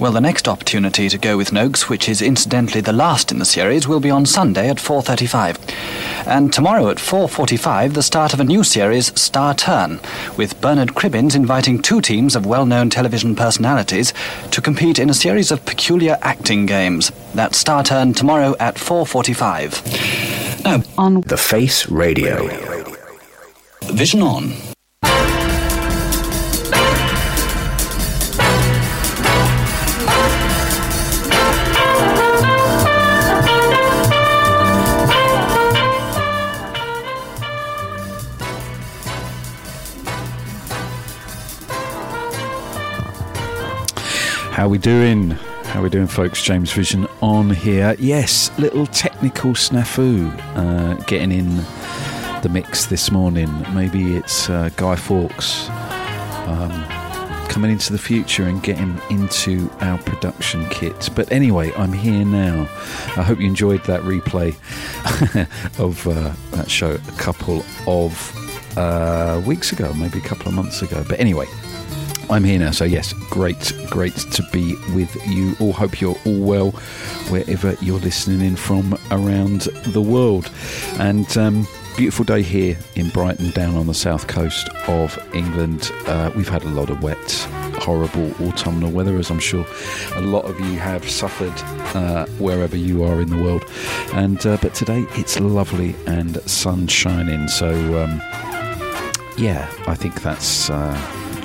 Well, the next opportunity to go with Noakes, which is incidentally the last in the series, will be on Sunday at 4.35. And tomorrow at 4.45, the start of a new series, Star Turn, with Bernard Cribbins inviting two teams of well-known television personalities to compete in a series of peculiar acting games. That's Star Turn tomorrow at 4.45. Now, on The Face Radio. Vision On. How we doing? How we doing, folks? James Vision on here. Yes, little technical snafu uh, getting in the mix this morning. Maybe it's uh, Guy Fawkes um, coming into the future and getting into our production kit. But anyway, I'm here now. I hope you enjoyed that replay of uh, that show a couple of uh, weeks ago, maybe a couple of months ago. But anyway, I'm here now, so yes, great, great to be with you all. Hope you're all well wherever you're listening in from around the world. And um, beautiful day here in Brighton, down on the south coast of England. Uh, we've had a lot of wet, horrible autumnal weather, as I'm sure a lot of you have suffered uh, wherever you are in the world. And uh, but today it's lovely and sun shining. So um, yeah, I think that's uh,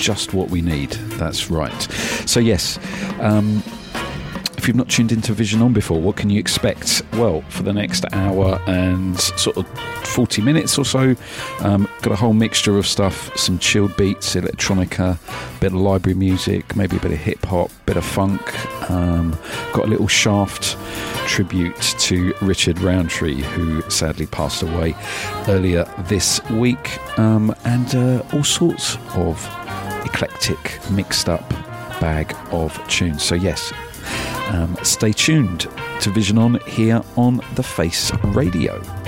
just what we need. That's right. So, yes, um, if you've not tuned into Vision On before, what can you expect? Well, for the next hour and sort of 40 minutes or so, um, got a whole mixture of stuff some chilled beats, electronica, a bit of library music, maybe a bit of hip hop, bit of funk. Um, got a little shaft tribute to Richard Roundtree, who sadly passed away earlier this week, um, and uh, all sorts of eclectic, mixed up bag of tunes. So, yes, um, stay tuned to Vision On here on The Face Radio.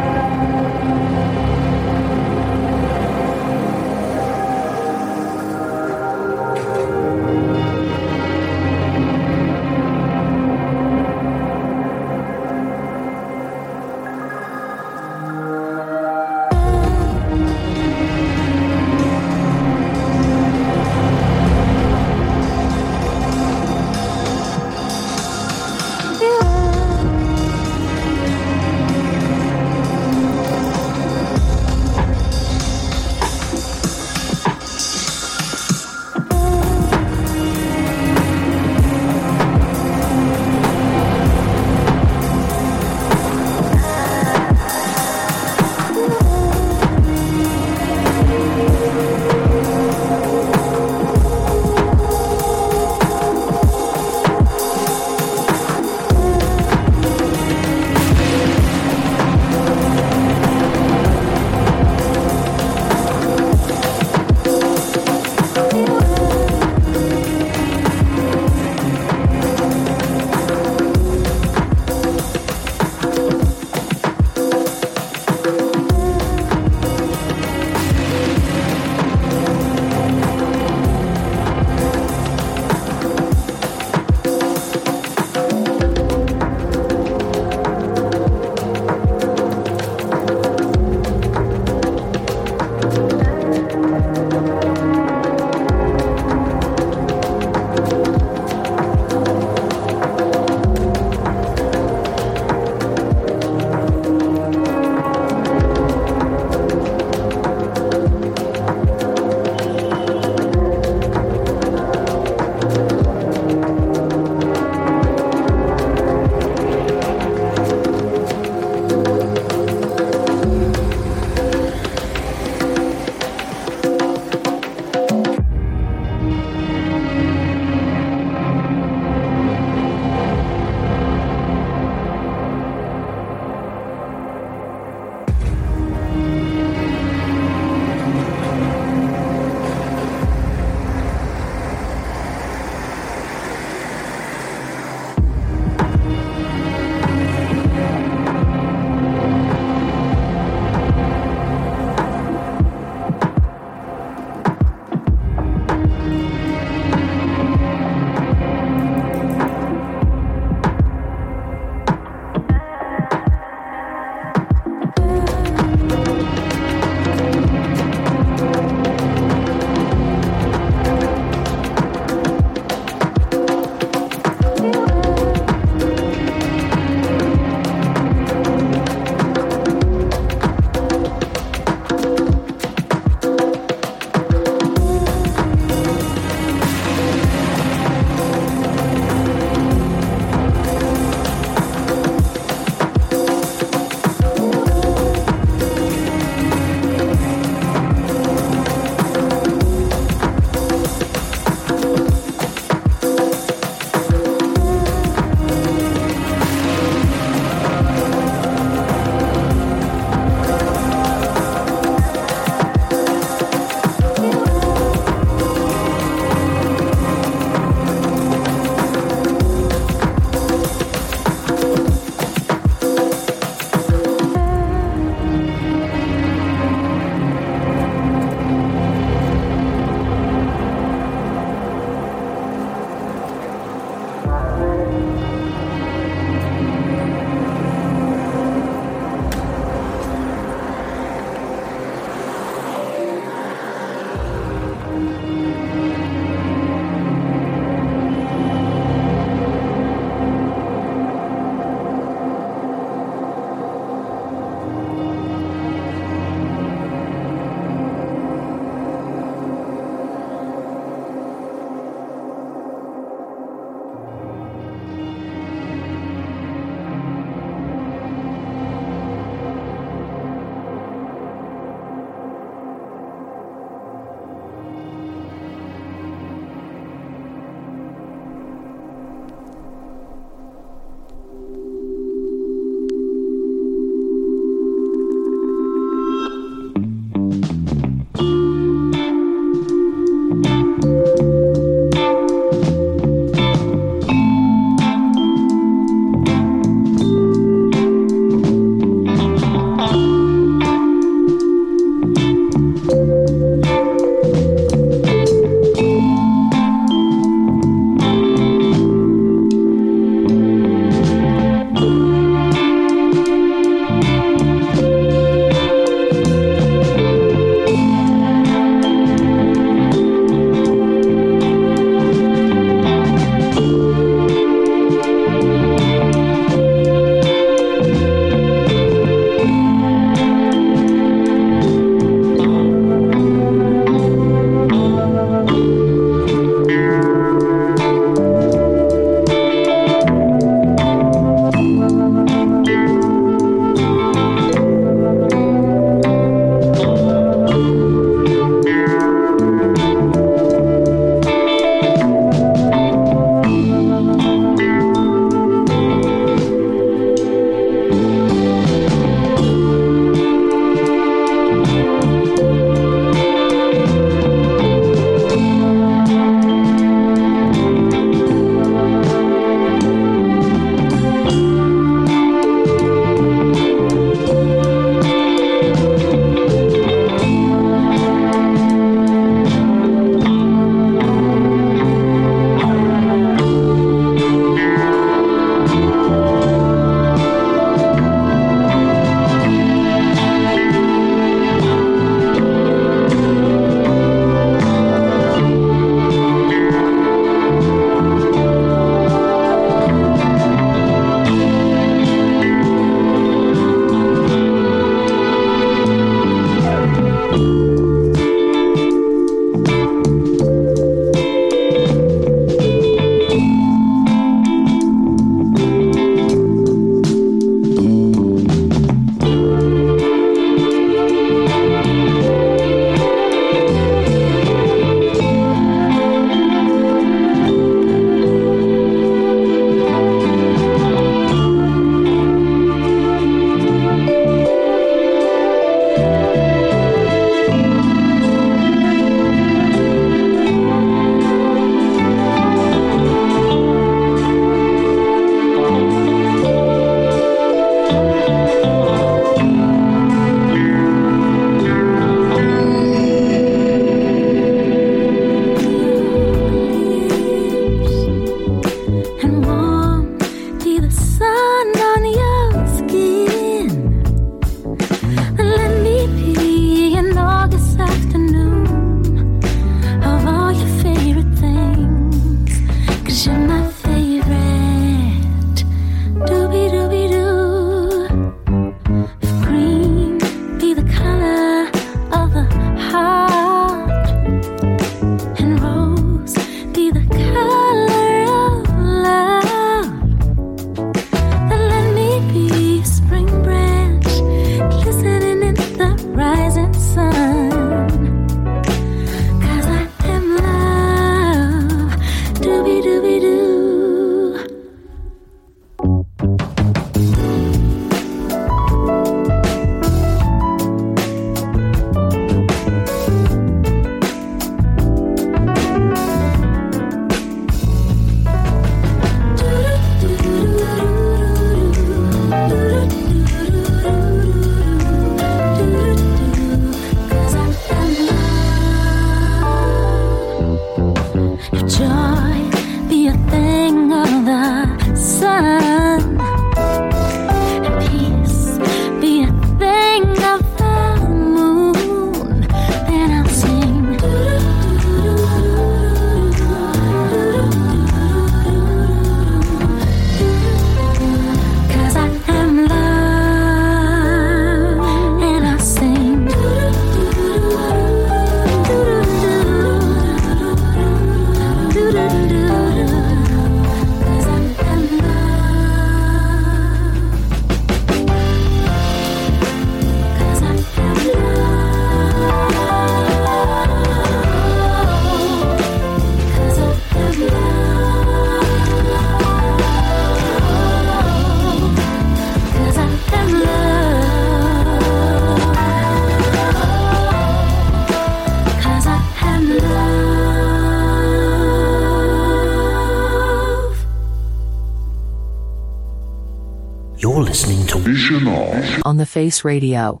The Face Radio.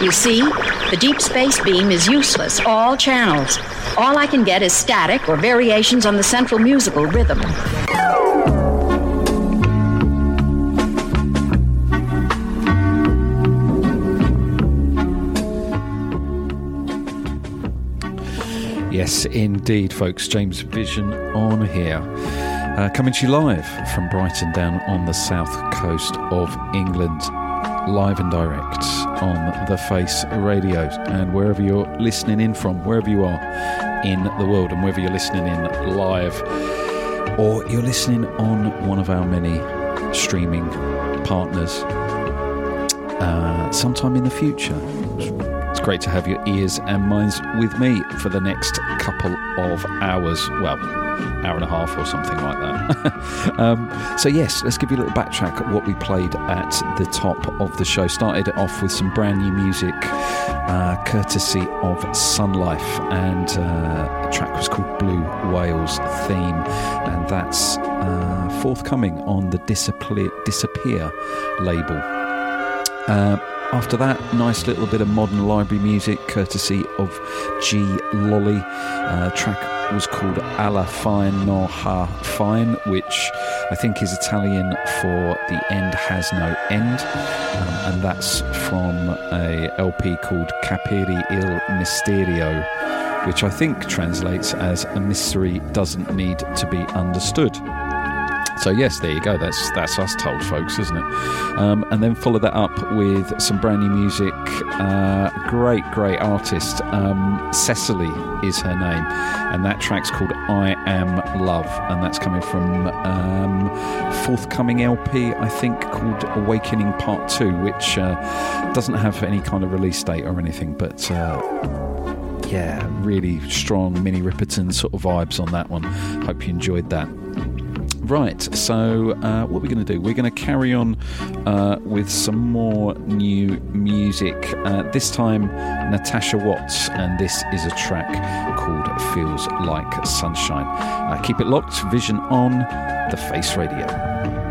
You see, the deep space beam is useless, all channels. All I can get is static or variations on the central musical rhythm. Yes, indeed, folks. James Vision on here. Uh, coming to you live from Brighton down on the south coast of England. Live and direct on the Face Radio. And wherever you're listening in from, wherever you are in the world, and whether you're listening in live or you're listening on one of our many streaming partners uh, sometime in the future. It's great to have your ears and minds with me for the next couple of hours. Well, hour and a half or something like that. um, so, yes, let's give you a little backtrack at what we played at the top of the show. Started off with some brand new music, uh, courtesy of Sun Life, and uh, the track was called Blue Whales Theme, and that's uh, forthcoming on the Disappear, Disappear label. Uh, after that, nice little bit of modern library music, courtesy of G. Lolly. Uh, track was called Alla Fine No Ha Fine, which I think is Italian for The End Has No End. Um, and that's from a LP called Capire il Misterio, which I think translates as A Mystery Doesn't Need to Be Understood. So yes, there you go. That's that's us told, folks, isn't it? Um, and then follow that up with some brand new music. Uh, great, great artist. Um, Cecily is her name, and that track's called "I Am Love," and that's coming from um, forthcoming LP, I think, called "Awakening Part 2, which uh, doesn't have any kind of release date or anything, but. Uh, yeah, really strong Minnie Riperton sort of vibes on that one. Hope you enjoyed that. Right, so uh, what we're going to do, we're going to carry on uh, with some more new music. Uh, this time, Natasha Watts, and this is a track called Feels Like Sunshine. Uh, keep it locked, vision on the Face Radio.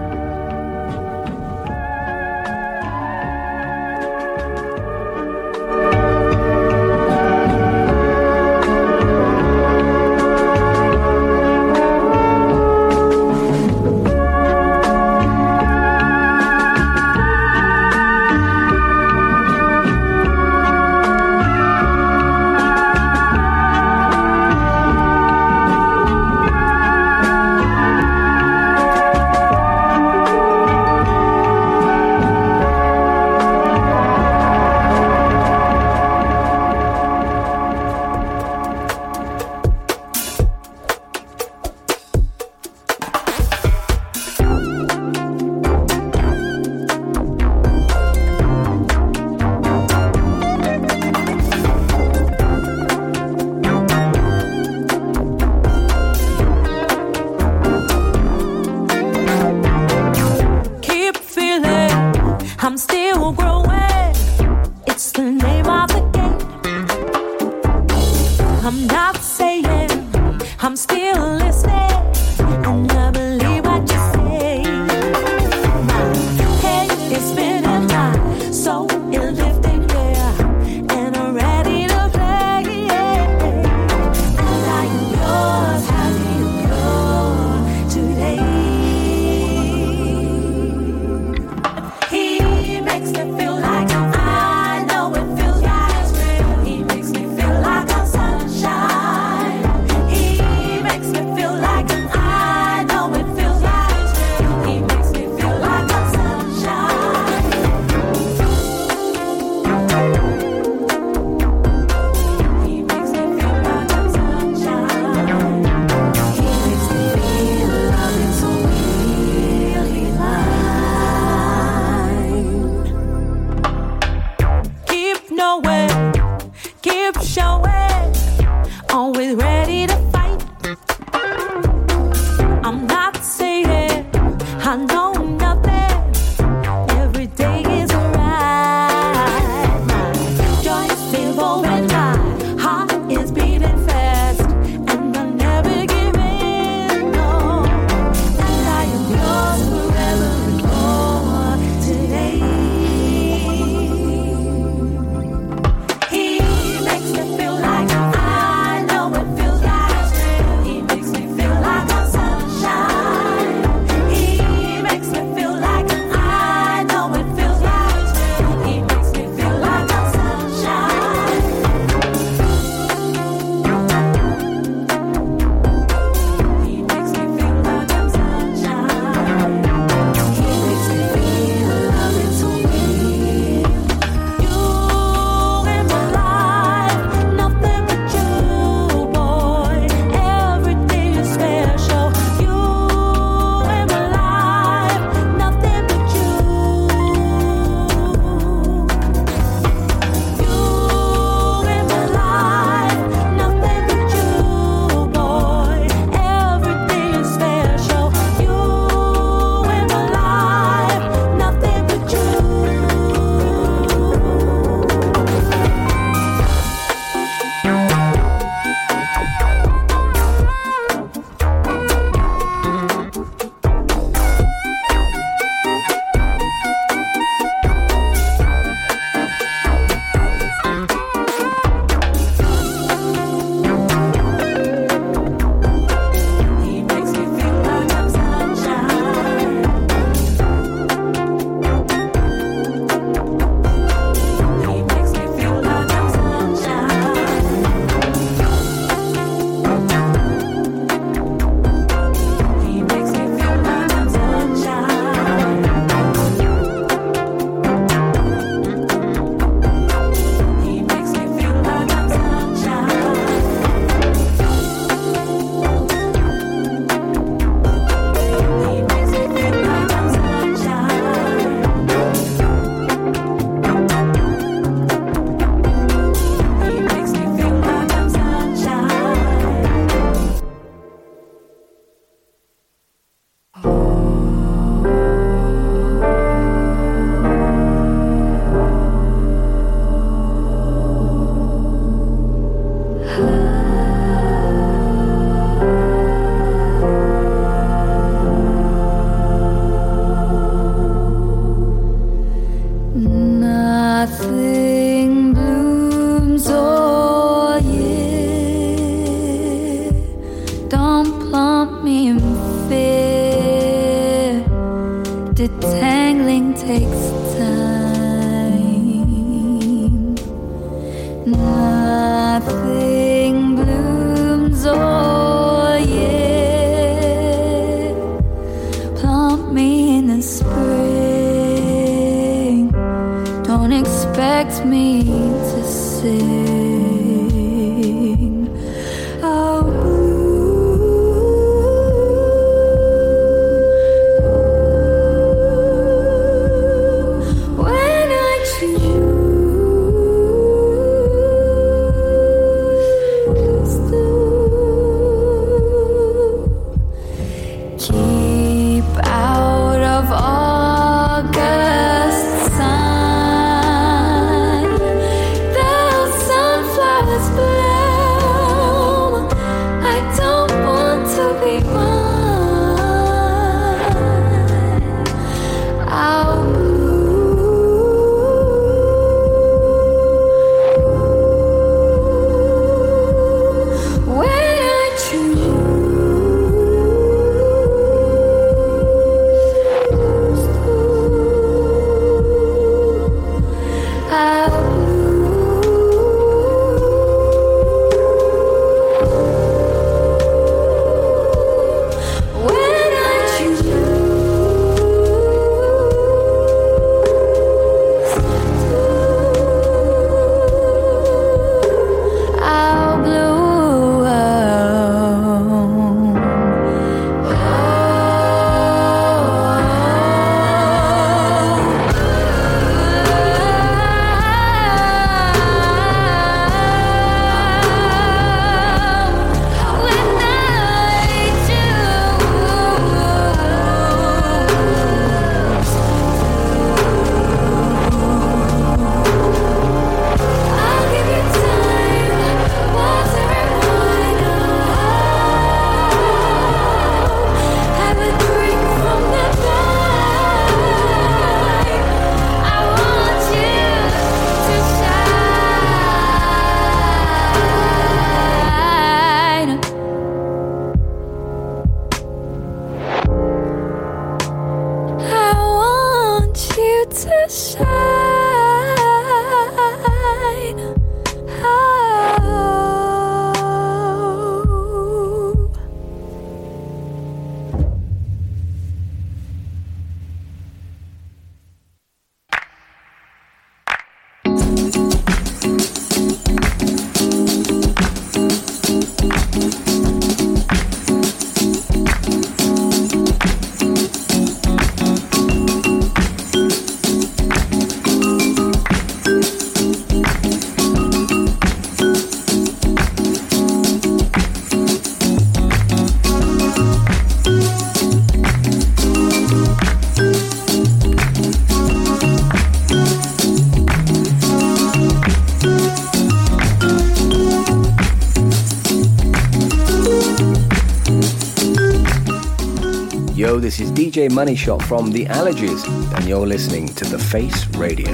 This is DJ Money Shot from The Allergies, and you're listening to The Face Radio.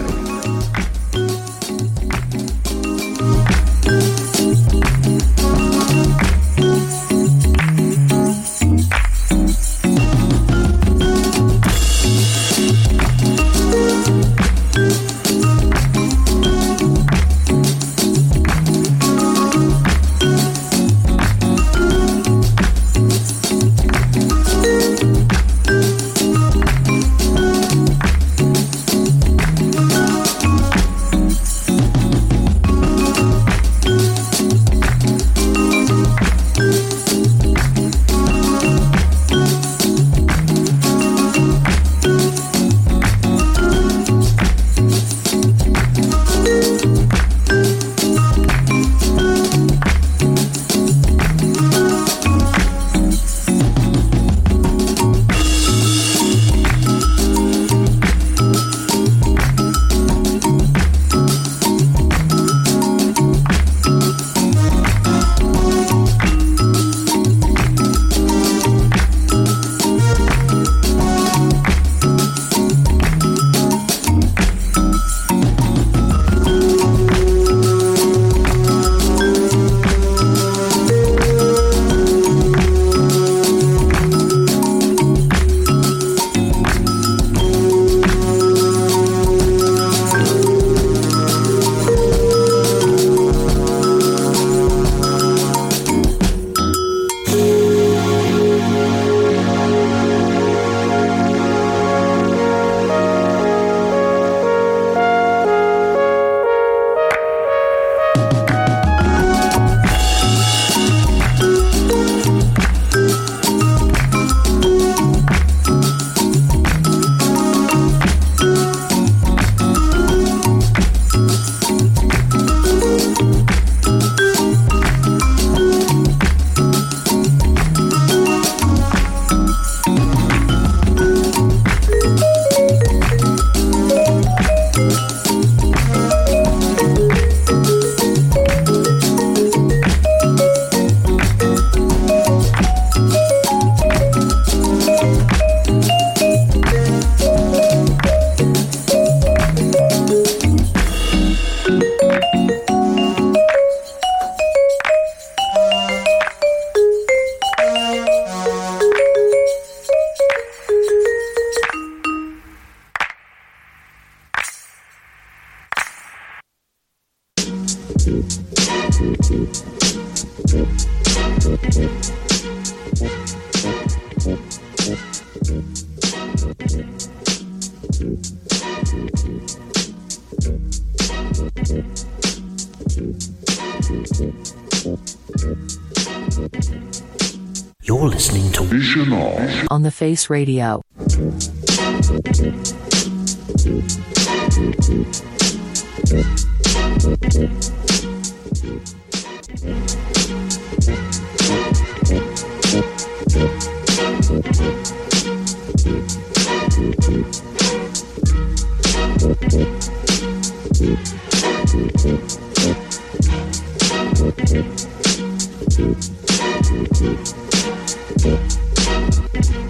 You're listening to Vision On, on the Face Radio. Thank you.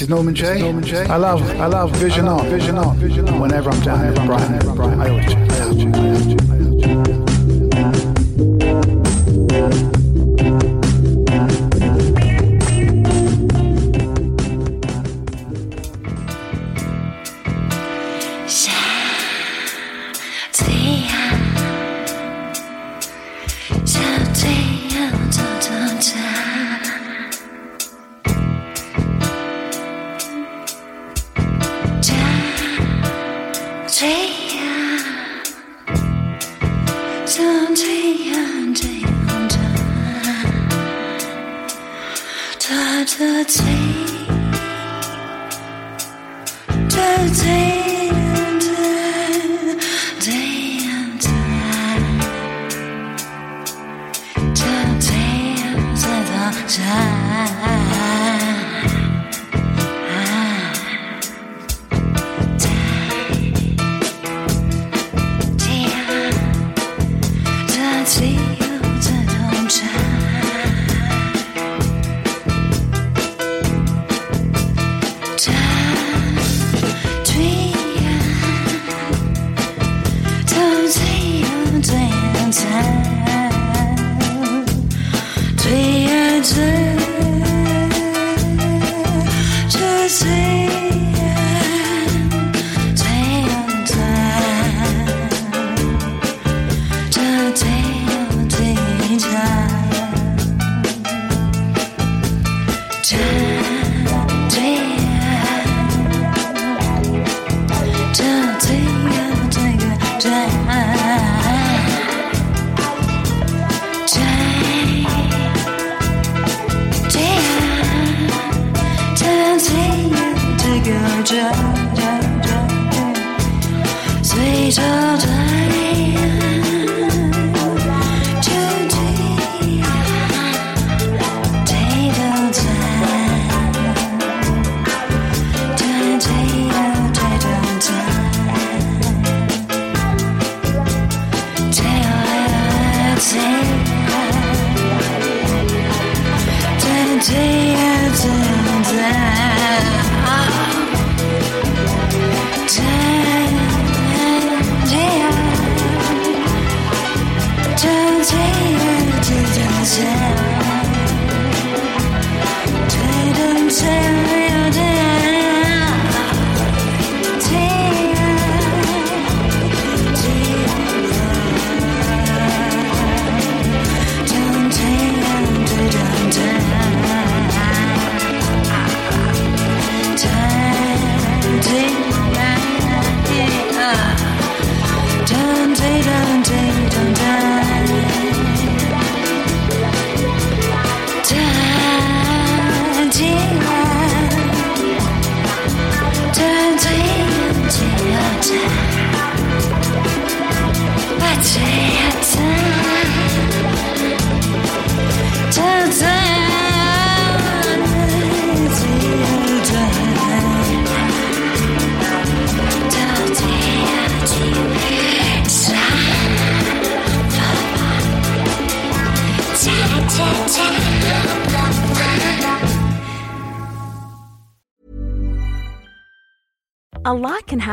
This is Norman Jay. Norman Jay. I love, I love Vision On, Vision On, Vision On. Whenever I'm down here Brighton, I always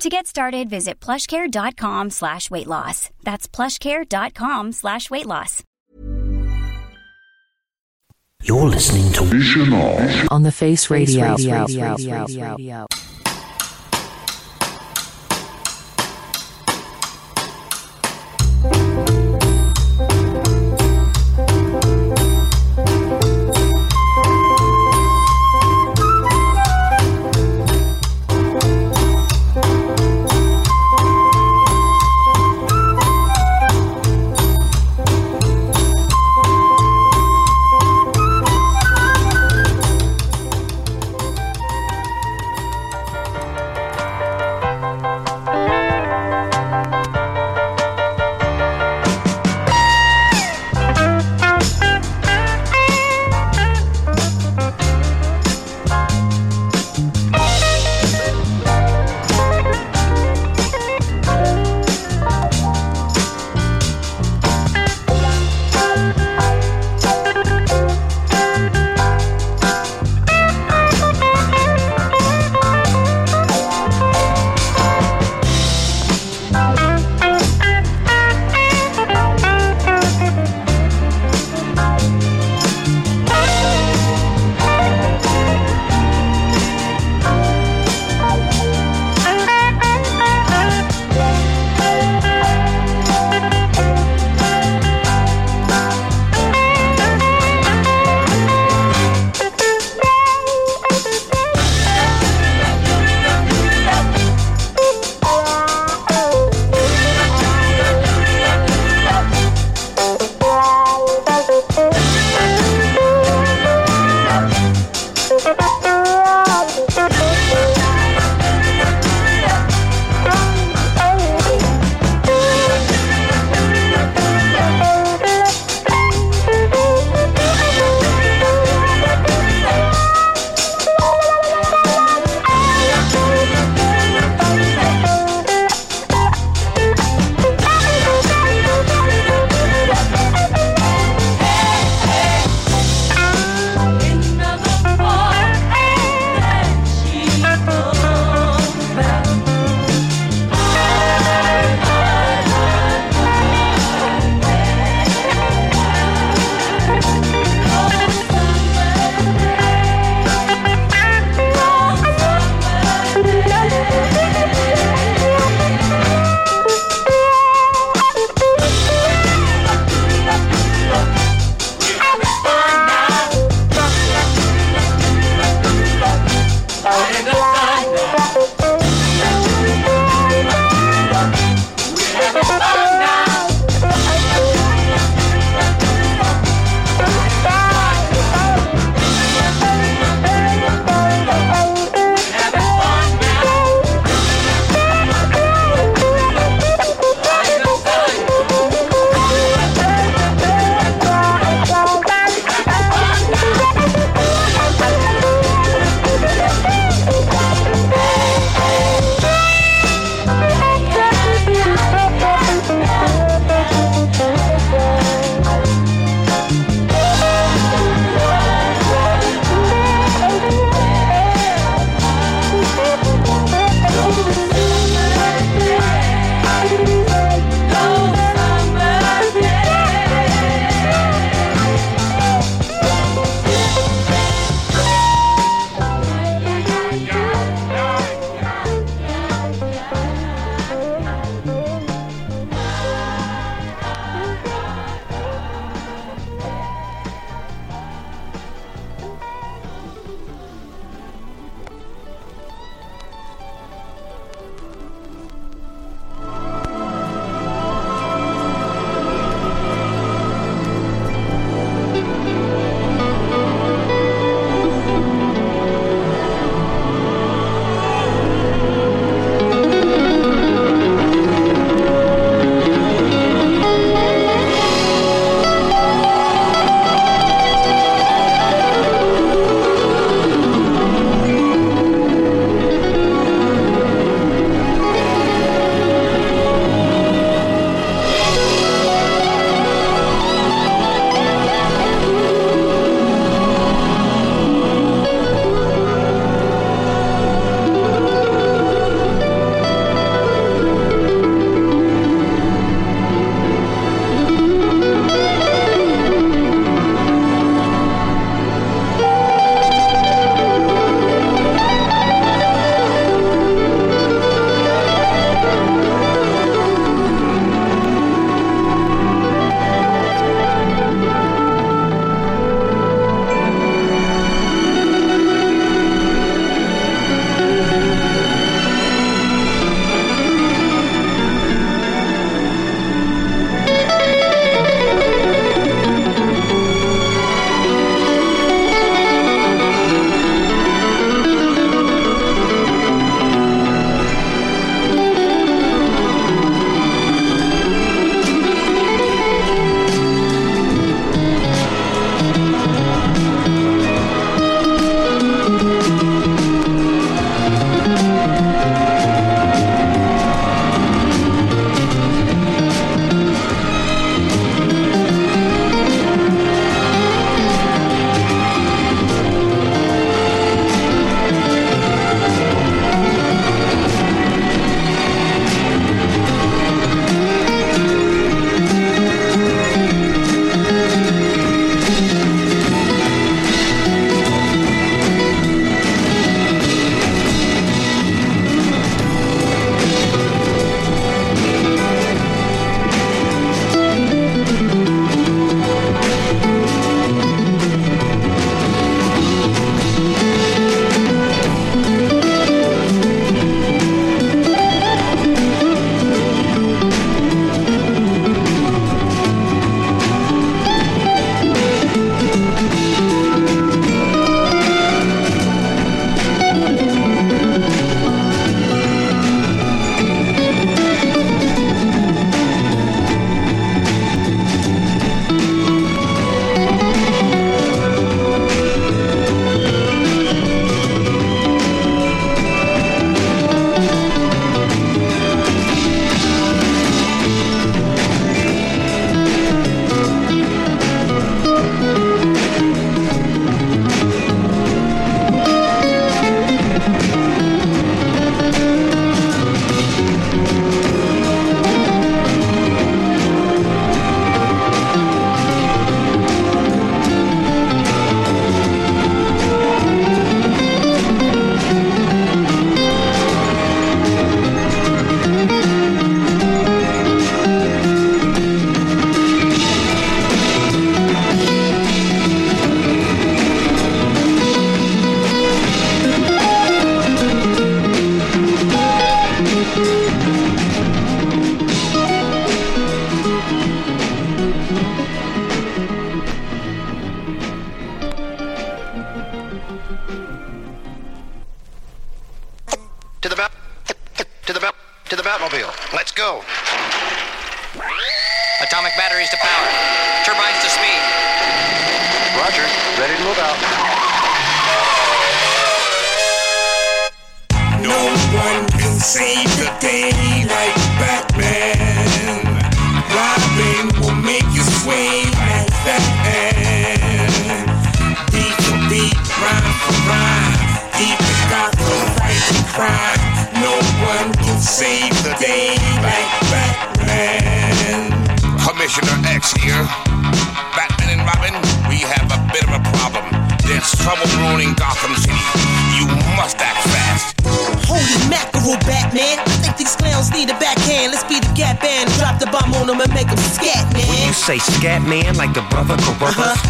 To get started, visit plushcare.com slash weight loss. That's plushcare.com slash weight loss. You're listening to Vision On. On the Face Radio. Atomic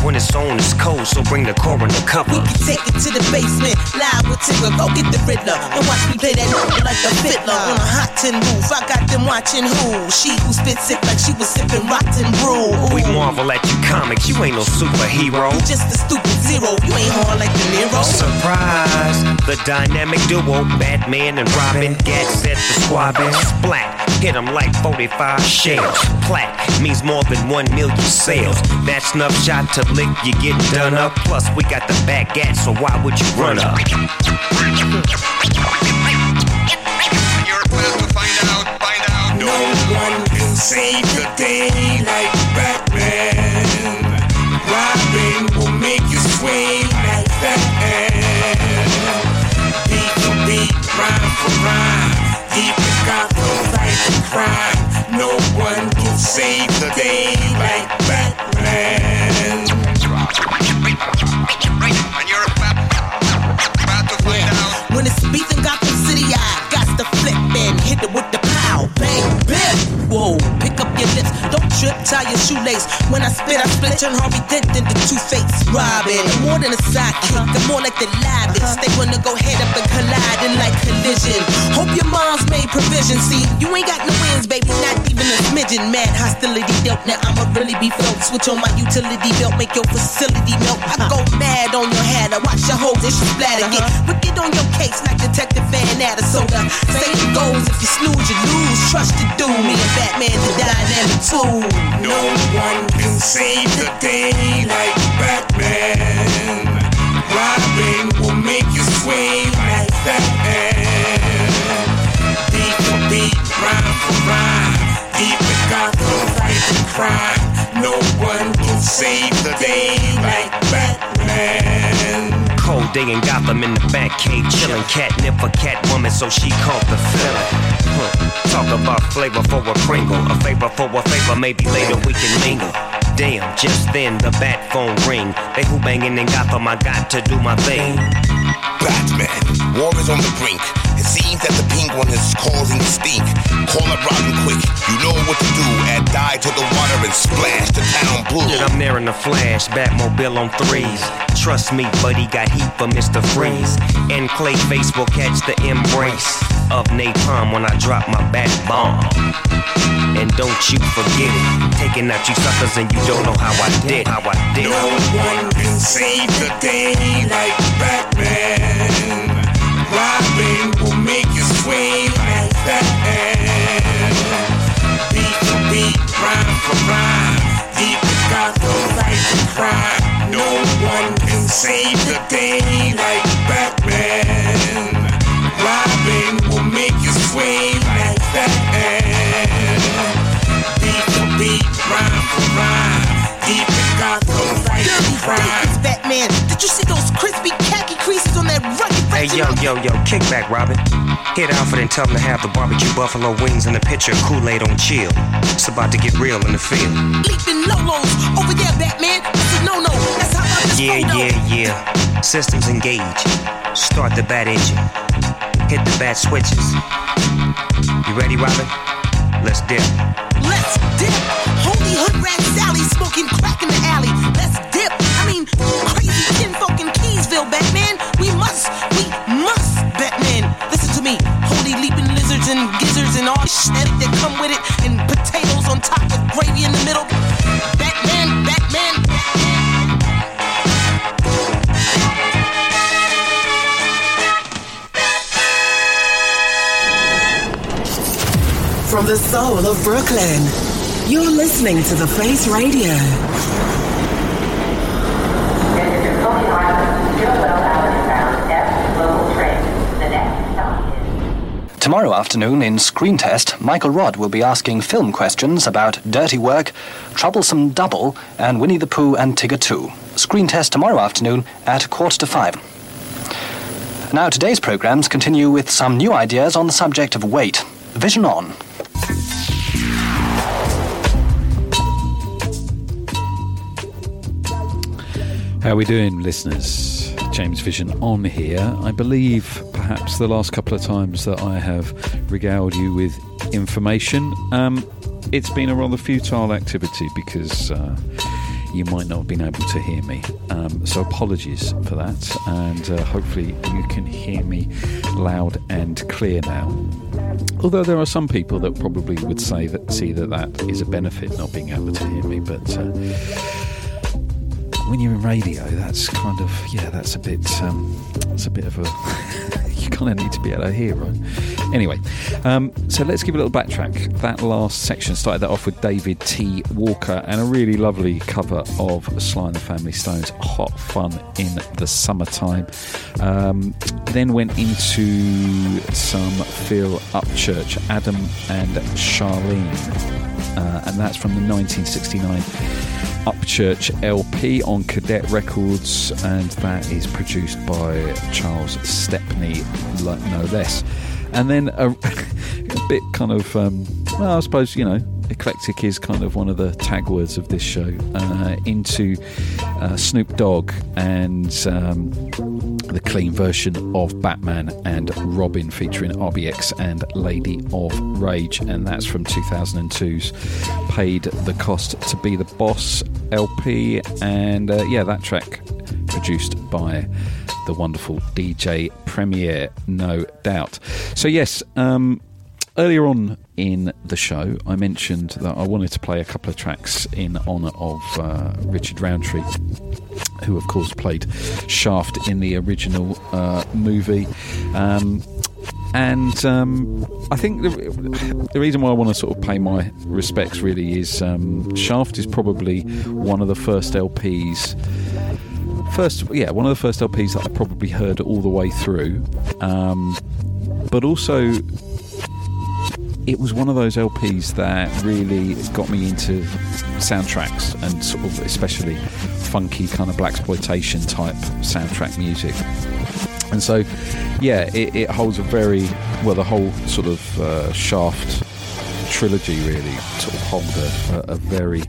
when it's on, it's cold, so bring the coroner cover. We can take it to the basement. Live with Tigger. Go get the Riddler. And watch me play that note like a fiddler. On a hot tin roof. I got them watching who? She who spits it like she was sipping rotten brew. We marvel at you comics, you ain't no superhero. You just a stupid zero. You ain't hard like De Niro. Surprise! The dynamic duo, Batman and Robin, Gat set the squad and splat. Hit 'em like 45 shells. Plat means more than 1 million sales. That's enough shot to lick, you get done up. Plus, we got the back gat, so why would you run up? No one can save the day like Batman. Robin will make you sway like Batman. Beat for beat, rhyme for rhyme. Deep in Gotham, fighting crime. No one can save the day like Batman. Hit it with the pow, bang, bip. Whoa, trip, tie your shoelace. When I spit, I split, turn Harvey Dent into Two Face Robin. I'm more than a sidekick, I'm more like the livest. They wanna go head up and collide in like collision. Hope your mom's made provision. See, you ain't got no wins, baby, not even a smidgen. Mad hostility dealt, now I'ma really be felt. Switch on my utility belt, make your facility melt. I go mad on your head, I watch your whole dish splatter. Get wicked on your case like Detective a soda. Same goes if you snooze, you lose. Trust to do me and Batman the dynamic too. No one can save the day like Batman. Robin will make you sway like Batman. Beat for beat, rhyme for rhyme. Deep in Gotham, fighting crime. No one can save the day like Batman. Cold day in Gotham in the back cave, chillin' catnip for Catwoman, so she called the feeling. Talk about flavor for a Pringle, a favor for a favor, maybe later we can mingle. Damn, just then the bat phone ring. They who banging in Gotham, I got to do my thing. Batman, war is on the brink. It seems that the penguin is causing the stink. Call up Robin quick. You know what to do. Add dye to the water and splash the town blue. Shit, I'm there in a flash, Batmobile on threes. Trust me, buddy, got heat for Mr. Freeze. And Clayface will catch the embrace of napalm when I drop my bat bomb. And don't you forget it, taking out you suckers and you don't know how I did, how I did. No one can save the day like Batman. Robin like Batman. Beat for beat, rhyme for rhyme. Deep in Gotham, fighting crime. No one can save the day like Batman. Hey, yo, yo, yo, kick back, Robin. Hit Alfred and tell him to have the barbecue buffalo wings and a pitcher of Kool-Aid on chill. It's about to get real in the field. leaping lolos over there, Batman? That's a no-no. That's how I Yeah, yeah, yeah. Systems engage. Start the bat engine. Hit the bat switches. You ready, Robin? Let's dip. Let's dip. Holy hood rat Sally smoking crack in the The soul of Brooklyn, You're listening to The Face Radio. Tomorrow afternoon in Screen Test, Michael Rodd will be asking film questions about Dirty Work, Troublesome Double, and Winnie the Pooh and Tigger 2. Screen Test tomorrow afternoon at quarter to five. Now, today's programmes continue with some new ideas on the subject of weight. Vision on. How are we doing, listeners? James Vision on here. I believe perhaps the last couple of times that I have regaled you with information, um, it's been a rather futile activity because uh, you might not have been able to hear me. Um, so apologies for that, and uh, hopefully you can hear me loud and clear now. Although there are some people that probably would say that see that that is a benefit not being able to hear me, but. Uh, when you're in radio, that's kind of yeah, that's a bit um, that's a bit of a you kind of need to be able to hear, right? Anyway, um, so let's give a little backtrack. That last section started that off with David T. Walker and a really lovely cover of Sly and the Family Stones, "Hot Fun in the Summertime." Um, then went into some Phil Upchurch, Adam and Charlene, uh, and that's from the 1969 Upchurch LP on Cadet Records, and that is produced by Charles Stepney, no less. And then a, a bit kind of, um, well, I suppose, you know, eclectic is kind of one of the tag words of this show, uh, into uh, Snoop Dogg and um, the clean version of Batman and Robin featuring RBX and Lady of Rage, and that's from 2002's Paid the Cost to Be the Boss LP, and uh, yeah, that track produced by the wonderful DJ Premier, no doubt. So, yes, um, earlier on in the show, I mentioned that I wanted to play a couple of tracks in honour of uh, Richard Roundtree, who, of course, played Shaft in the original uh, movie. Um, and um, I think the, the, reason why I want to sort of pay my respects really is um, Shaft is probably one of the first LPs. First, yeah, one of the first LPs that I probably heard all the way through, um, but also it was one of those LPs that really got me into soundtracks and sort of especially funky kind of blaxploitation type soundtrack music. And so, yeah, it, it, holds a very well. The whole sort of uh, Shaft trilogy really sort of hold a, a, very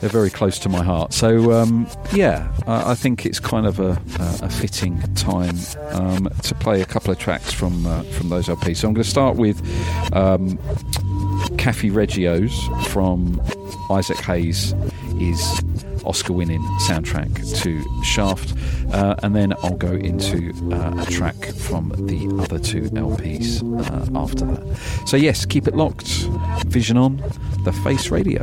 they're very close to my heart. So um, yeah, I, I, think it's kind of a, a fitting time um, to play a couple of tracks from uh, from those LPs. So I'm going to start with um, Cafe Regio's from Isaac Hayes is Oscar-winning soundtrack to Shaft, uh, and then I'll go into uh, a track from the other two LPs uh, after that. So yes, keep it locked. Vision on the Face Radio.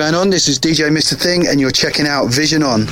Going on? This is DJ Mr. Thing, and you're checking out Vision On.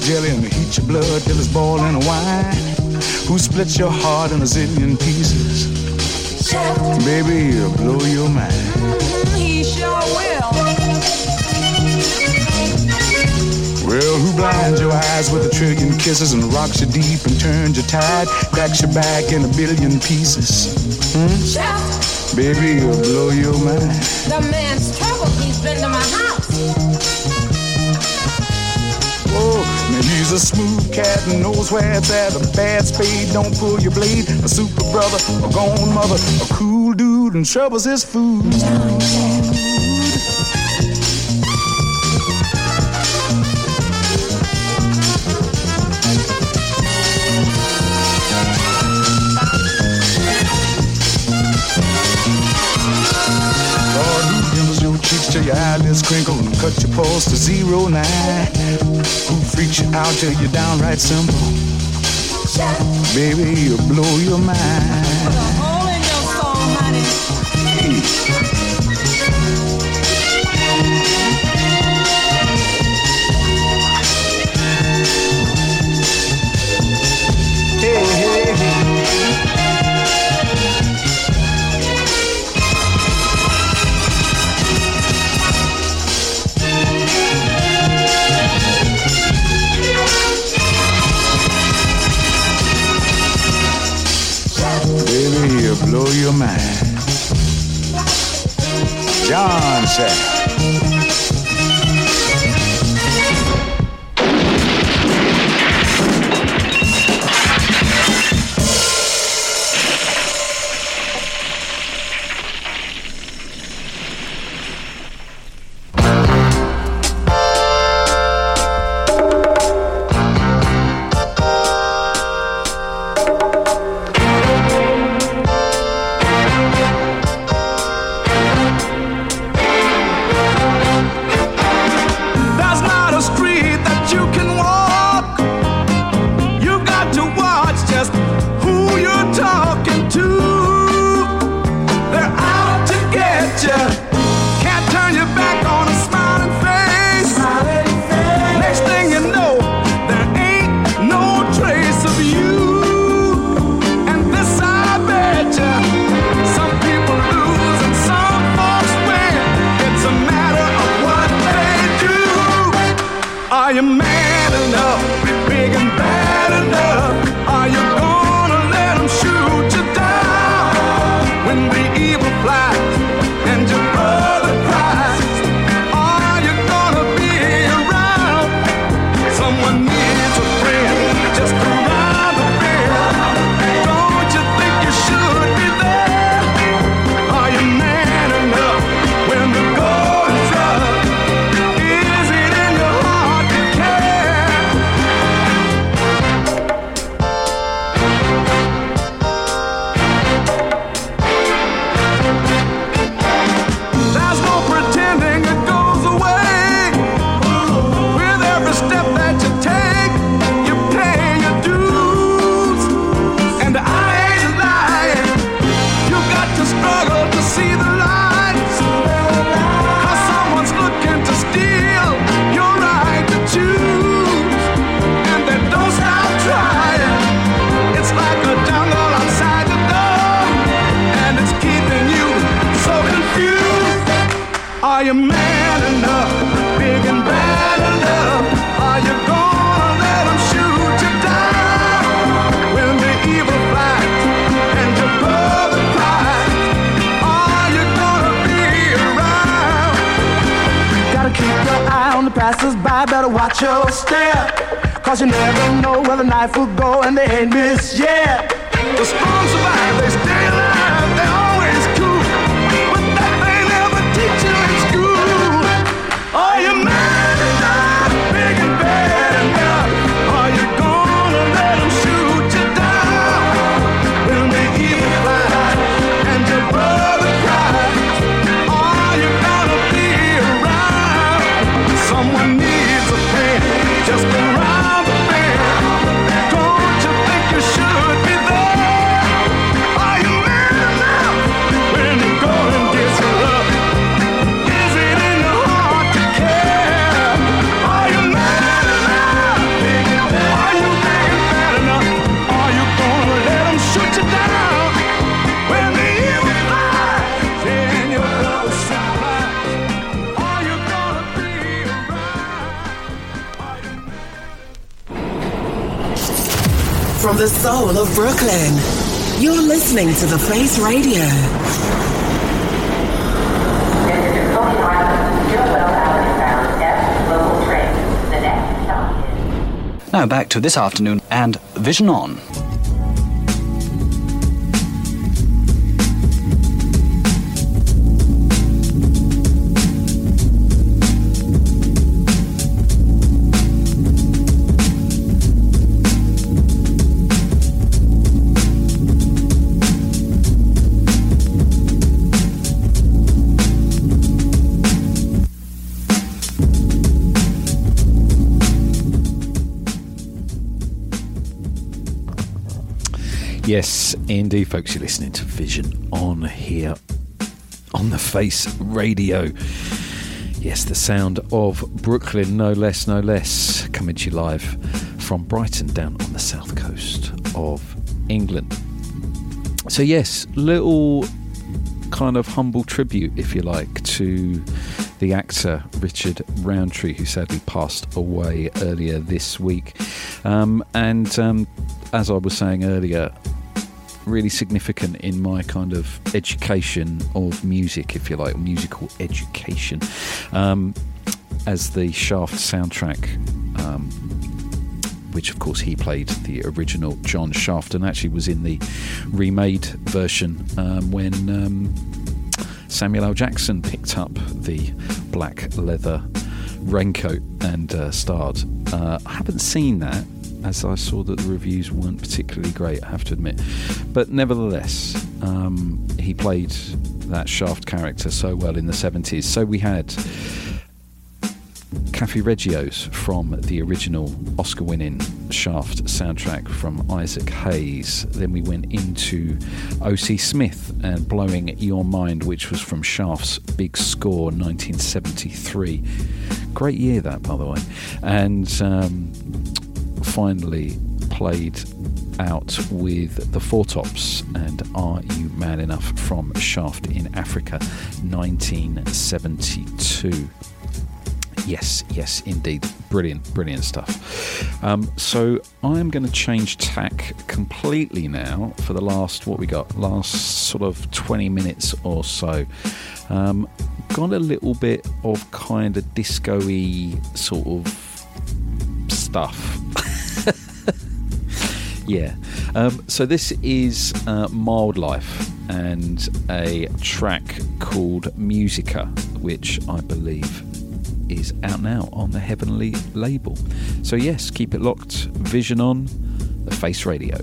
Till it feels like jelly and heat your blood till it's boiling a wine? Who splits your heart in a zillion pieces? Baby, you'll blow your mind. He sure will. Well, who blinds your eyes with a trillion kisses and rocks you deep and turns you tired, cracks your back in a billion pieces? Hmm? Baby, you'll blow your mind. the man's trouble. He's been to my house. Oh, he's a smooth cat and knows where it's at. A bad spade, don't pull your blade. A super brother, a gone mother, a cool dude, and trouble's his food. Lord, who dimples your cheeks till your eyelids crinkle and cut your pulse to zero nine? Who freaks you out till you're downright simple? Baby, you'll blow your mind. Brooklyn, you're listening to The Face Radio. Now back to this afternoon and Vision On. Yes, indeed, folks. You're listening to Vision on here on the Face Radio. Yes, the sound of Brooklyn, no less, no less, coming to you live from Brighton down on the south coast of England. So, yes, little kind of humble tribute, if you like, to the actor Richard Roundtree, who sadly passed away earlier this week. Um, and um, as I was saying earlier, really significant in my kind of education of music, if you like, musical education, um, as the Shaft soundtrack. Um, which of course he played the original John Shaft and actually was in the remade version um, when um, Samuel L. Jackson picked up the black leather raincoat and uh, starred. Uh, I haven't seen that as I saw that the reviews weren't particularly great, I have to admit. But nevertheless, um, he played that Shaft character so well in the 70s. So we had Cafe Regio's from the original Oscar winning Shaft soundtrack from Isaac Hayes. Then we went into O.C. Smith and Blowing Your Mind, which was from Shaft's Big Score 1973. Great year, that, by the way. And um, finally played out with the Four Tops and Are You Man Enough from Shaft in Africa 1972. Yes, yes, indeed. Brilliant, brilliant stuff. Um, so I'm going to change tack completely now for the last, what we got, last sort of 20 minutes or so. Um, got a little bit of kind of disco y sort of stuff. yeah. Um, so this is uh, Mildlife and a track called Musica, which I believe is out now on the Heavenly label. So, yes, keep it locked. Vision on the Face Radio.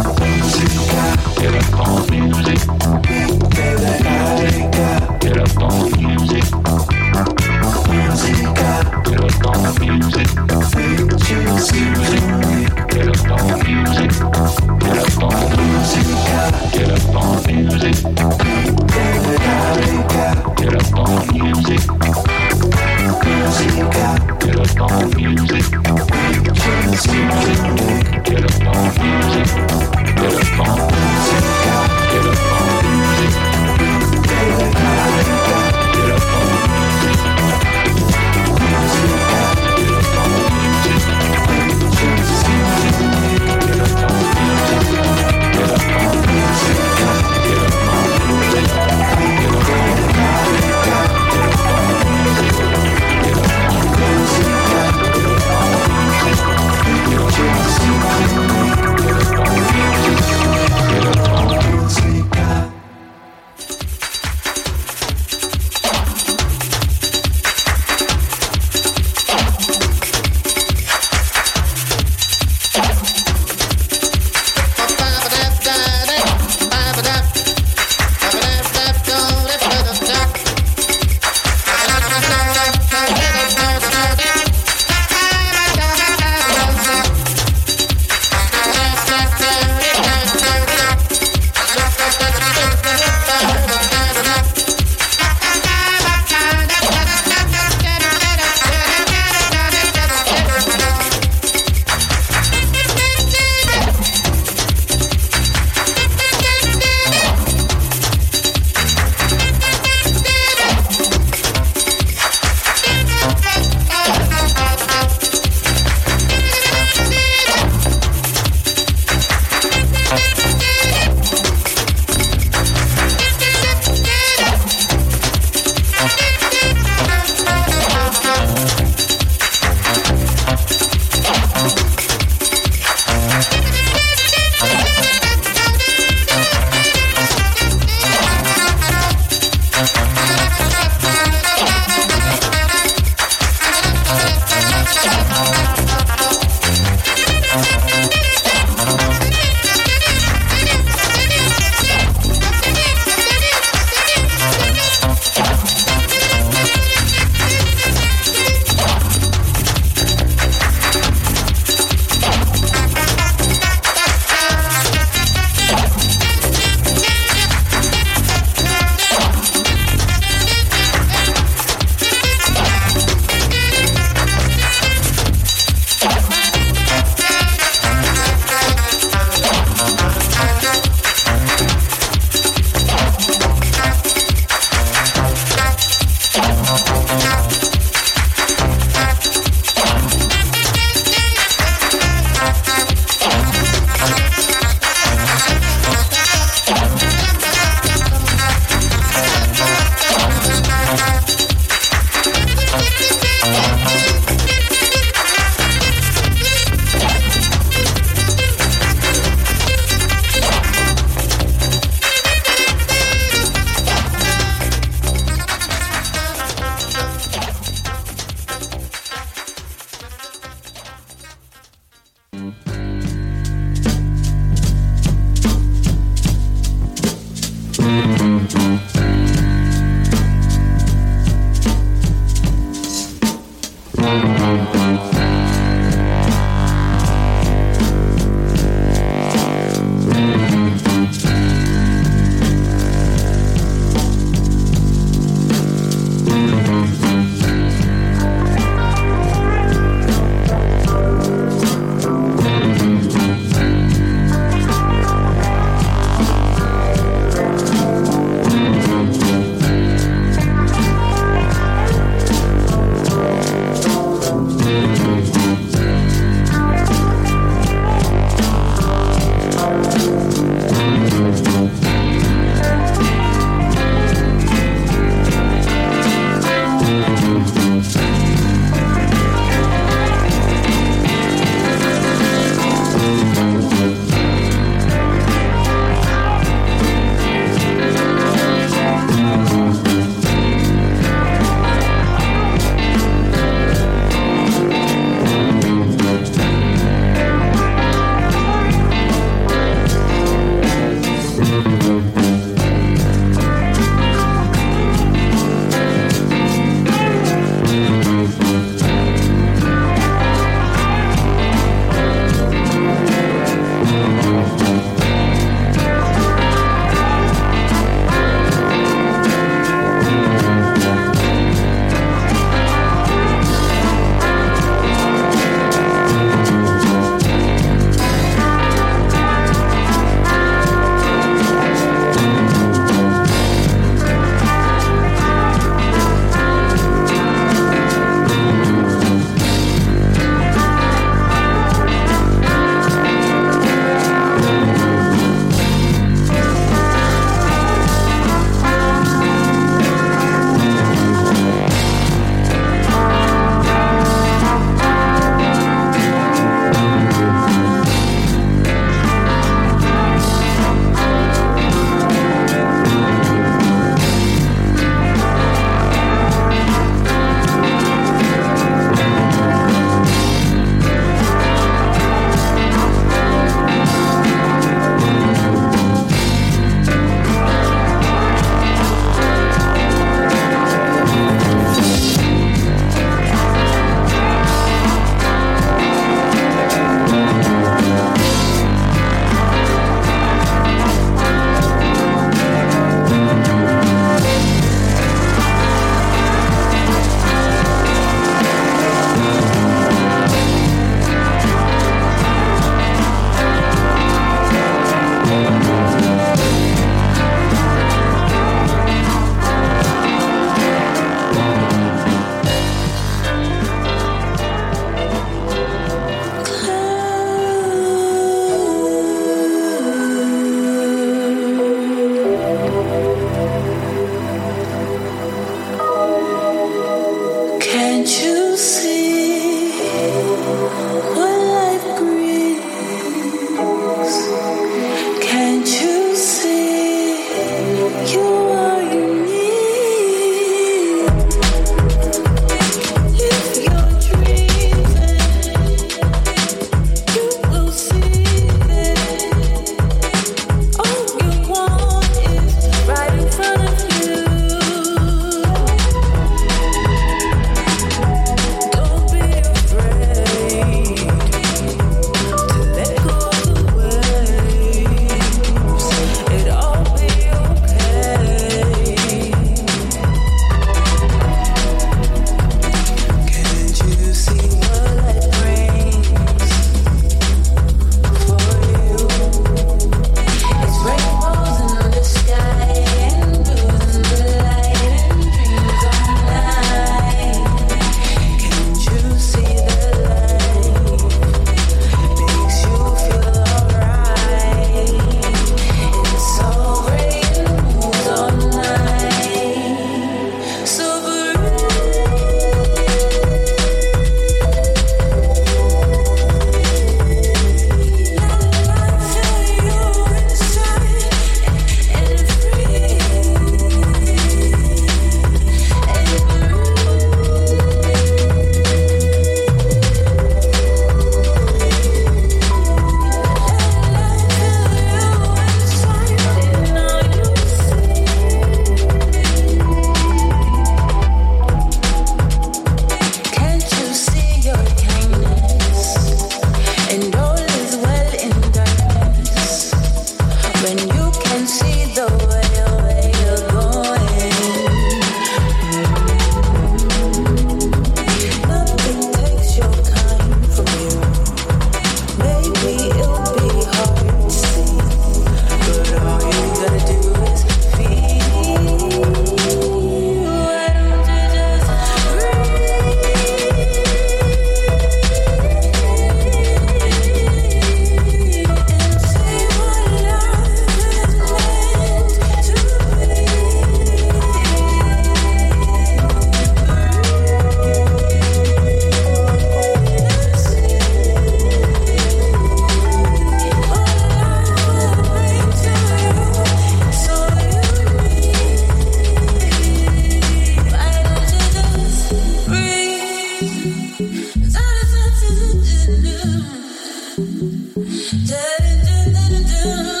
you.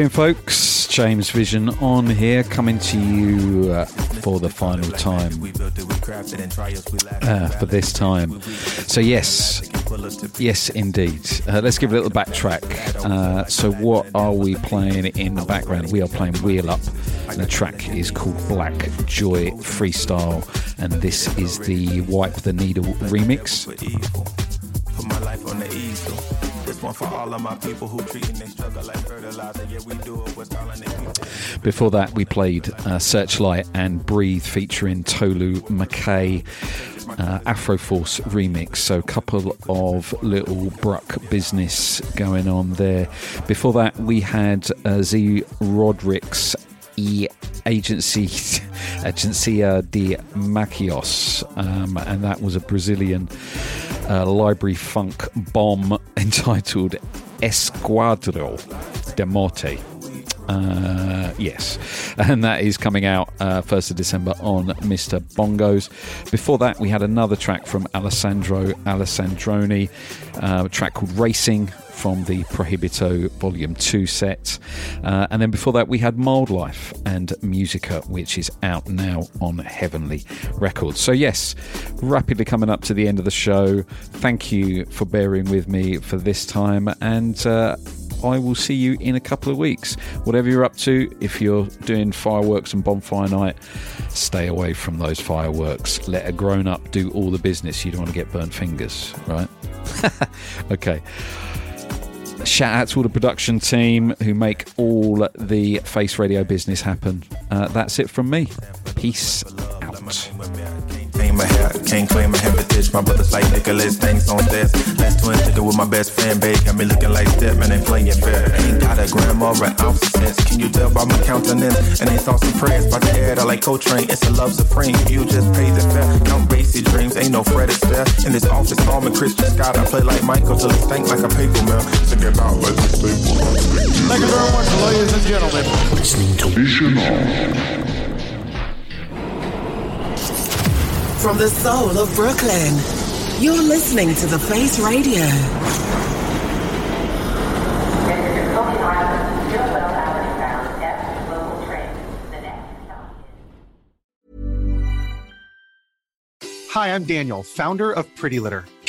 Doing, folks? James Vision on here, coming to you uh, for the final time. Uh, for this time. So, yes, yes, indeed. Uh, let's give a little backtrack. Uh, so, what are we playing in the background? We are playing Wheel Up, and the track is called Black Joy Freestyle, and this is the Wipe the Needle remix. Put my life on the easel. This one for all of my people who treating their Before that, we played uh, Searchlight and Breathe featuring Tolu McKay. Uh, Afroforce remix, so a couple of little bruk business going on there. Before that, we had uh, Zé Rodrix E Agency Agencia de Maquios, um, and that was a Brazilian uh, library funk bomb entitled Esquadro de Morte. Uh, yes, and that is coming out uh, 1st of December on Mr. Bongos. Before that, we had another track from Alessandro Alessandroni, uh, a track called Racing from the Prohibito Volume 2 set. Uh, and then before that, we had Mildlife and Musica, which is out now on Heavenly Records. So, yes, rapidly coming up to the end of the show. Thank you for bearing with me for this time. And uh, I will see you in a couple of weeks. Whatever you're up to, if you're doing fireworks and bonfire night, stay away from those fireworks. Let a grown up do all the business. You don't want to get burnt fingers, right? okay. Shout out to all the production team who make all the Face Radio business happen. Uh, that's it from me. Peace out. Claim my hair, can't claim my heritage. My brother's like Nicholas, things on stairs. Last twin ticket with my best friend, babe. Got me looking like that, man, ain't playing fair. Ain't got a grandma or an ounce of sense. Can you tell by my countenance? And they thoughts and prayers. by the head, I out like Coltrane. It's a love supreme. You just pay the fare. Count Basie dreams, ain't no Fred Astaire. In this office, call me Christian Scott. I play like Michael till it stank like a paper mill. Stick it out like a staple. Thank you very much, ladies and gentlemen. Listening to Vision On. From the soul of Brooklyn, you're listening to The Face Radio. Hi, I'm Daniel, founder of Pretty Litter.